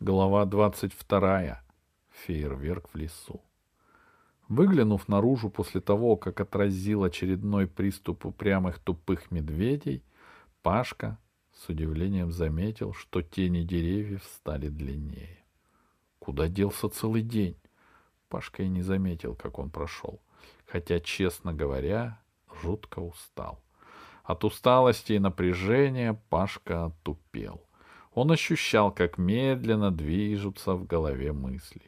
Глава двадцать вторая. Фейерверк в лесу. Выглянув наружу после того, как отразил очередной приступ упрямых тупых медведей, Пашка с удивлением заметил, что тени деревьев стали длиннее. Куда делся целый день? Пашка и не заметил, как он прошел, хотя, честно говоря, жутко устал. От усталости и напряжения Пашка отупел. Он ощущал, как медленно движутся в голове мысли.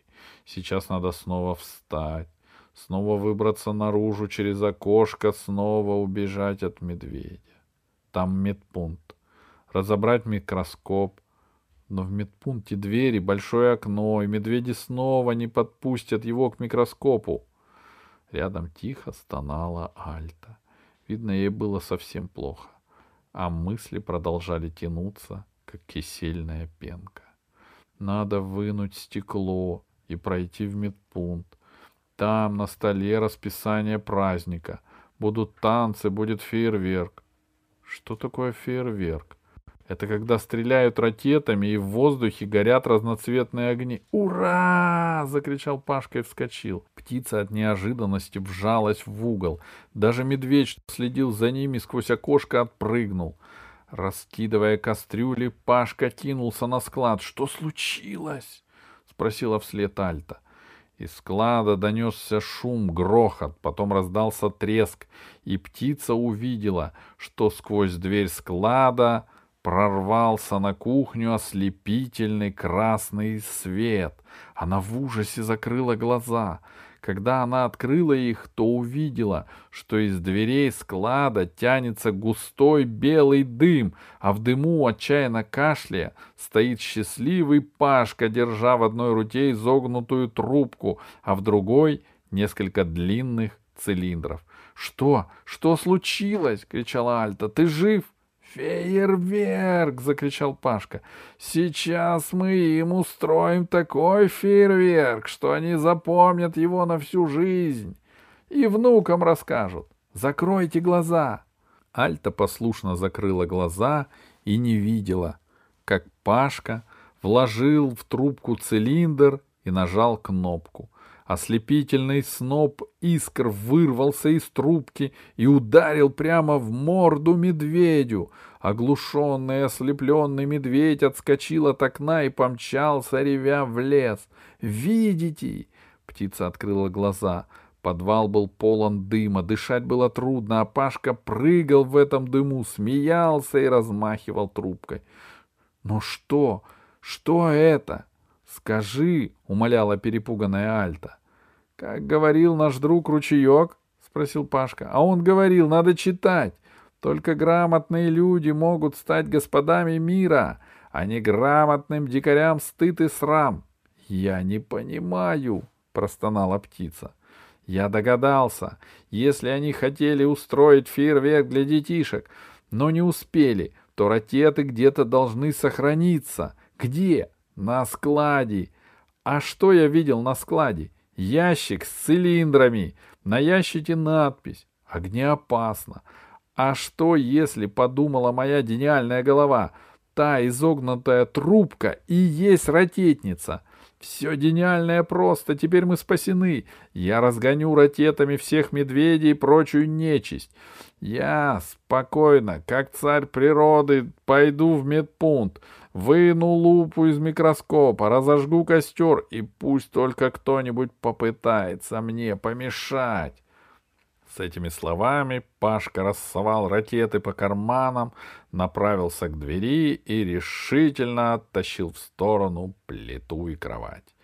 Сейчас надо снова встать, снова выбраться наружу через окошко, снова убежать от медведя. Там медпункт. Разобрать микроскоп. Но в медпункте двери, большое окно, и медведи снова не подпустят его к микроскопу. Рядом тихо стонала Альта. Видно, ей было совсем плохо. А мысли продолжали тянуться — как кисельная пенка. Надо вынуть стекло и пройти в медпункт. Там на столе расписание праздника. Будут танцы, будет фейерверк. Что такое фейерверк? Это когда стреляют ракетами, и в воздухе горят разноцветные огни. «Ура!» — закричал Пашка и вскочил. Птица от неожиданности вжалась в угол. Даже медведь, что следил за ними сквозь окошко, отпрыгнул. Раскидывая кастрюли, Пашка кинулся на склад. «Что случилось?» — спросила вслед Альта. Из склада донесся шум, грохот, потом раздался треск, и птица увидела, что сквозь дверь склада прорвался на кухню ослепительный красный свет. Она в ужасе закрыла глаза — когда она открыла их, то увидела, что из дверей склада тянется густой белый дым, а в дыму, отчаянно кашляя, стоит счастливый Пашка, держа в одной руке изогнутую трубку, а в другой — несколько длинных цилиндров. «Что? Что случилось?» — кричала Альта. «Ты жив?» «Фейерверк!» — закричал Пашка. «Сейчас мы им устроим такой фейерверк, что они запомнят его на всю жизнь и внукам расскажут. Закройте глаза!» Альта послушно закрыла глаза и не видела, как Пашка вложил в трубку цилиндр и нажал кнопку — Ослепительный сноп искр вырвался из трубки и ударил прямо в морду медведю. Оглушенный ослепленный медведь отскочил от окна и помчался, ревя в лес. «Видите?» Птица открыла глаза. Подвал был полон дыма, дышать было трудно, а Пашка прыгал в этом дыму, смеялся и размахивал трубкой. «Но что? Что это?» «Скажи», — умоляла перепуганная Альта. Как говорил наш друг Ручеек, спросил Пашка. А он говорил, надо читать. Только грамотные люди могут стать господами мира, а не грамотным дикарям стыд и срам. Я не понимаю, простонала птица. Я догадался, если они хотели устроить фейерверк для детишек, но не успели, то ракеты где-то должны сохраниться. Где? На складе. А что я видел на складе? Ящик с цилиндрами. На ящике надпись «Огнеопасно». А что, если подумала моя гениальная голова? Та изогнутая трубка и есть ракетница. Все гениальное просто, теперь мы спасены. Я разгоню ракетами всех медведей и прочую нечисть. Я спокойно, как царь природы, пойду в медпункт. Выну лупу из микроскопа, разожгу костер, и пусть только кто-нибудь попытается мне помешать. С этими словами Пашка рассовал ракеты по карманам, направился к двери и решительно оттащил в сторону плиту и кровать.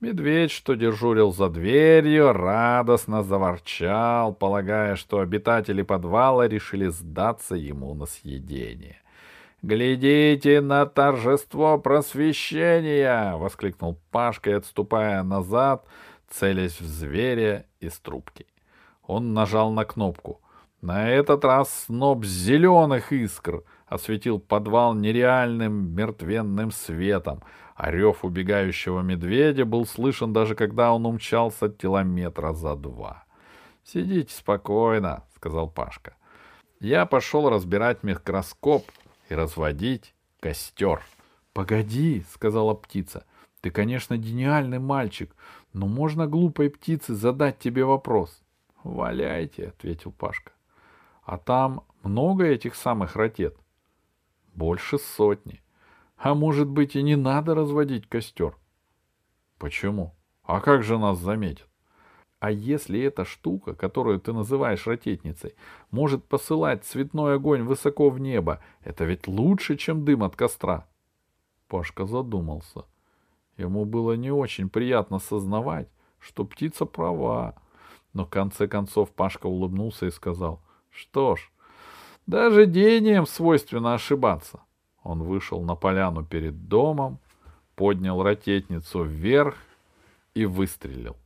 Медведь, что дежурил за дверью, радостно заворчал, полагая, что обитатели подвала решили сдаться ему на съедение. «Глядите на торжество просвещения!» — воскликнул Пашка, отступая назад, целясь в зверя из трубки. Он нажал на кнопку. На этот раз сноп зеленых искр осветил подвал нереальным мертвенным светом, а рев убегающего медведя был слышен даже когда он умчался километра за два. — Сидите спокойно, — сказал Пашка. Я пошел разбирать микроскоп и разводить костер. — Погоди, — сказала птица, Ты, конечно, гениальный мальчик, но можно глупой птице задать тебе вопрос. — Валяйте, — ответил Пашка. — А там много этих самых ракет? — Больше сотни. А может быть и не надо разводить костер? — Почему? А как же нас заметят? А если эта штука, которую ты называешь ракетницей, может посылать цветной огонь высоко в небо, это ведь лучше, чем дым от костра. Пашка задумался. Ему было не очень приятно сознавать, что птица права. Но в конце концов Пашка улыбнулся и сказал, что ж, даже гением свойственно ошибаться. Он вышел на поляну перед домом, поднял ракетницу вверх и выстрелил.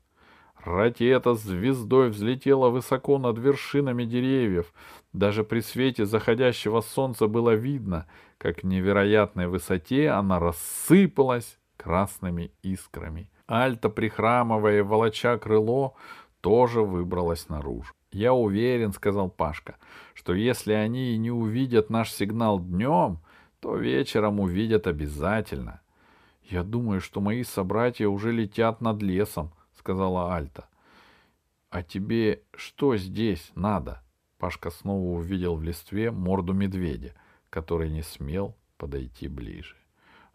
Ракета звездой взлетела высоко над вершинами деревьев. Даже при свете заходящего солнца было видно, как в невероятной высоте она рассыпалась красными искрами. Альта, прихрамывая волоча крыло, тоже выбралась наружу. «Я уверен, — сказал Пашка, — что если они и не увидят наш сигнал днем, то вечером увидят обязательно. Я думаю, что мои собратья уже летят над лесом, сказала Альта. А тебе что здесь надо? Пашка снова увидел в листве морду медведя, который не смел подойти ближе.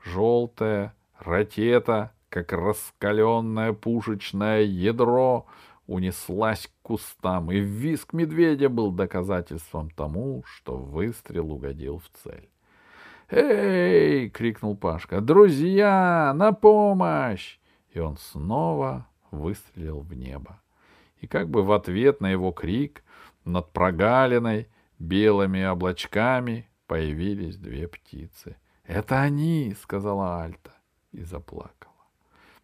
Желтая ракета, как раскаленное пушечное ядро, унеслась к кустам, и визг медведя был доказательством тому, что выстрел угодил в цель. «Эй!» — крикнул Пашка. «Друзья, на помощь!» И он снова выстрелил в небо. И как бы в ответ на его крик над прогалиной белыми облачками появились две птицы. «Это они!» — сказала Альта и заплакала.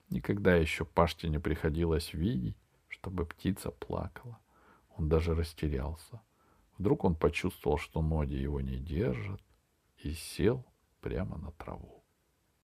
Никогда еще Паште не приходилось видеть, чтобы птица плакала. Он даже растерялся. Вдруг он почувствовал, что ноги его не держат, и сел прямо на траву.